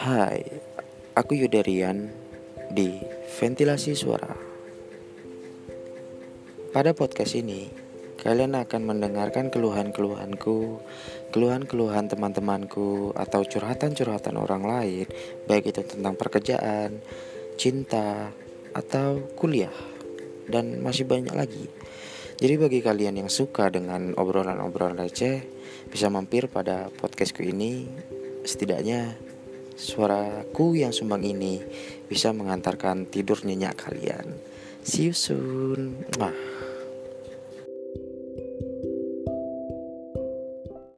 Hai, aku Yudarian di Ventilasi Suara. Pada podcast ini, kalian akan mendengarkan keluhan-keluhanku, keluhan-keluhan teman-temanku, atau curhatan-curhatan orang lain, baik itu tentang pekerjaan, cinta, atau kuliah, dan masih banyak lagi. Jadi bagi kalian yang suka dengan obrolan-obrolan receh, bisa mampir pada podcastku ini setidaknya Suaraku yang sumbang ini bisa mengantarkan tidur nyenyak kalian. See you soon. Mwah.